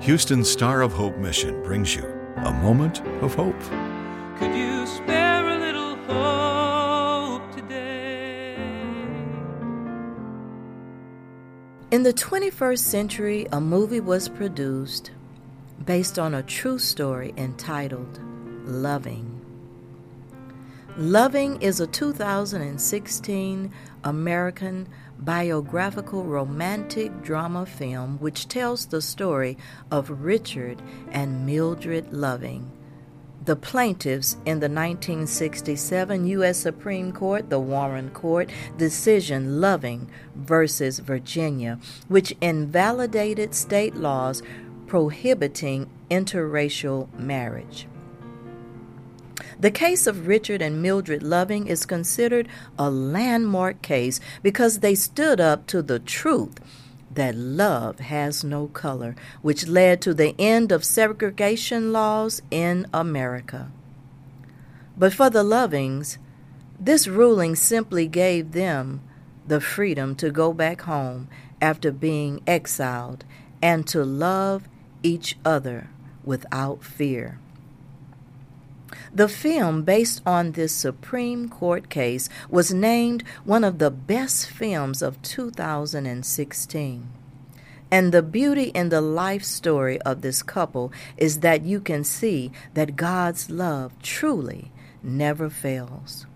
Houston Star of Hope Mission brings you a moment of hope. Could you spare a little hope today? In the 21st century, a movie was produced based on a true story entitled Loving. Loving is a 2016 American biographical romantic drama film which tells the story of Richard and Mildred Loving, the plaintiffs in the 1967 U.S. Supreme Court, the Warren Court, decision Loving versus Virginia, which invalidated state laws prohibiting interracial marriage. The case of Richard and Mildred Loving is considered a landmark case because they stood up to the truth that love has no color, which led to the end of segregation laws in America. But for the Lovings, this ruling simply gave them the freedom to go back home after being exiled and to love each other without fear. The film, based on this Supreme Court case, was named one of the best films of 2016. And the beauty in the life story of this couple is that you can see that God's love truly never fails.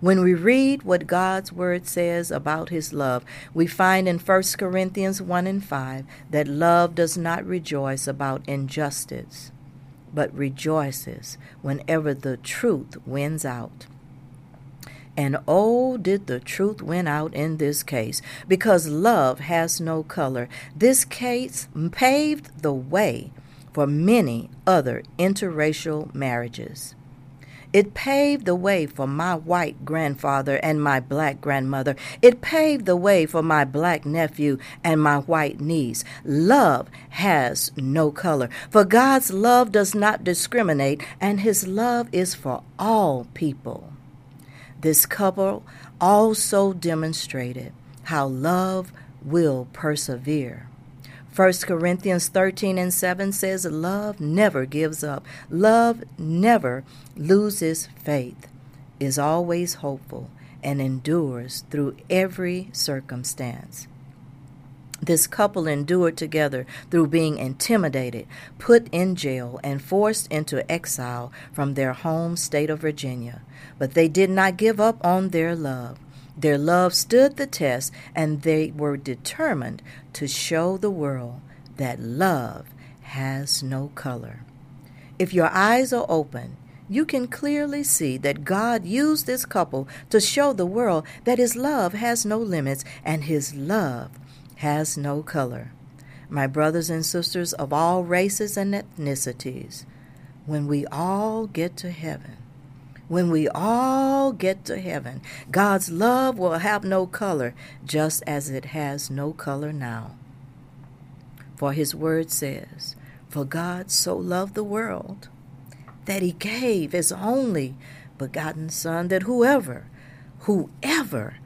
When we read what God's word says about his love, we find in 1 Corinthians 1 and 5 that love does not rejoice about injustice but rejoices whenever the truth wins out. And oh, did the truth win out in this case, because love has no color. This case paved the way for many other interracial marriages. It paved the way for my white grandfather and my black grandmother. It paved the way for my black nephew and my white niece. Love has no color, for God's love does not discriminate, and His love is for all people. This couple also demonstrated how love will persevere. 1 Corinthians 13 and 7 says, Love never gives up. Love never loses faith, is always hopeful, and endures through every circumstance. This couple endured together through being intimidated, put in jail, and forced into exile from their home state of Virginia. But they did not give up on their love. Their love stood the test, and they were determined to show the world that love has no color. If your eyes are open, you can clearly see that God used this couple to show the world that His love has no limits and His love has no color. My brothers and sisters of all races and ethnicities, when we all get to heaven, when we all get to heaven, God's love will have no color, just as it has no color now. For his word says, For God so loved the world that he gave his only begotten Son, that whoever, whoever,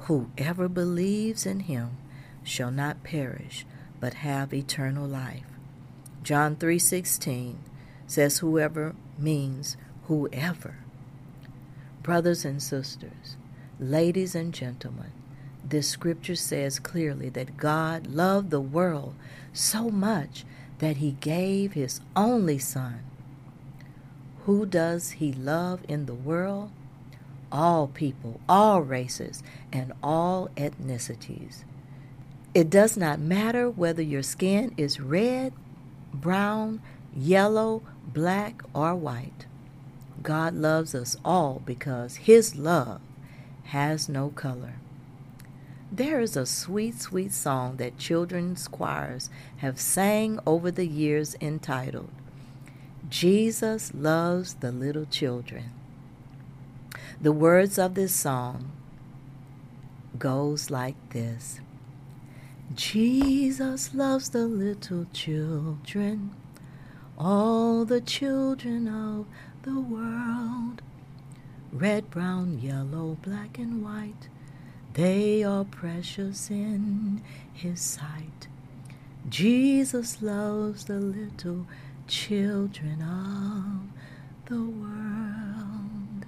whoever believes in him shall not perish, but have eternal life. John 3:16 says whoever means whoever. Brothers and sisters, ladies and gentlemen, this scripture says clearly that God loved the world so much that he gave his only son. Who does he love in the world? All people, all races, and all ethnicities. It does not matter whether your skin is red, brown, yellow, black, or white. God loves us all because His love has no color. There is a sweet, sweet song that children's choirs have sang over the years entitled, Jesus Loves the Little Children. The words of this song goes like this. Jesus loves the little children, all the children of the world. Red, brown, yellow, black, and white, they are precious in His sight. Jesus loves the little children of the world.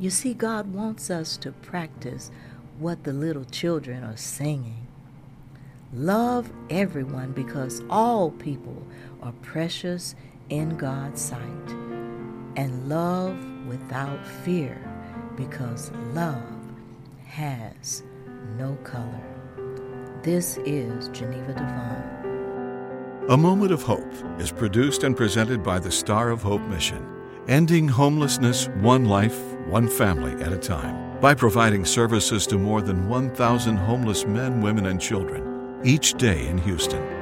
You see, God wants us to practice what the little children are singing. Love everyone because all people are precious in God's sight. And love without fear because love has no color. This is Geneva DeVaughn. A Moment of Hope is produced and presented by the Star of Hope Mission, ending homelessness one life, one family at a time, by providing services to more than 1,000 homeless men, women, and children each day in Houston.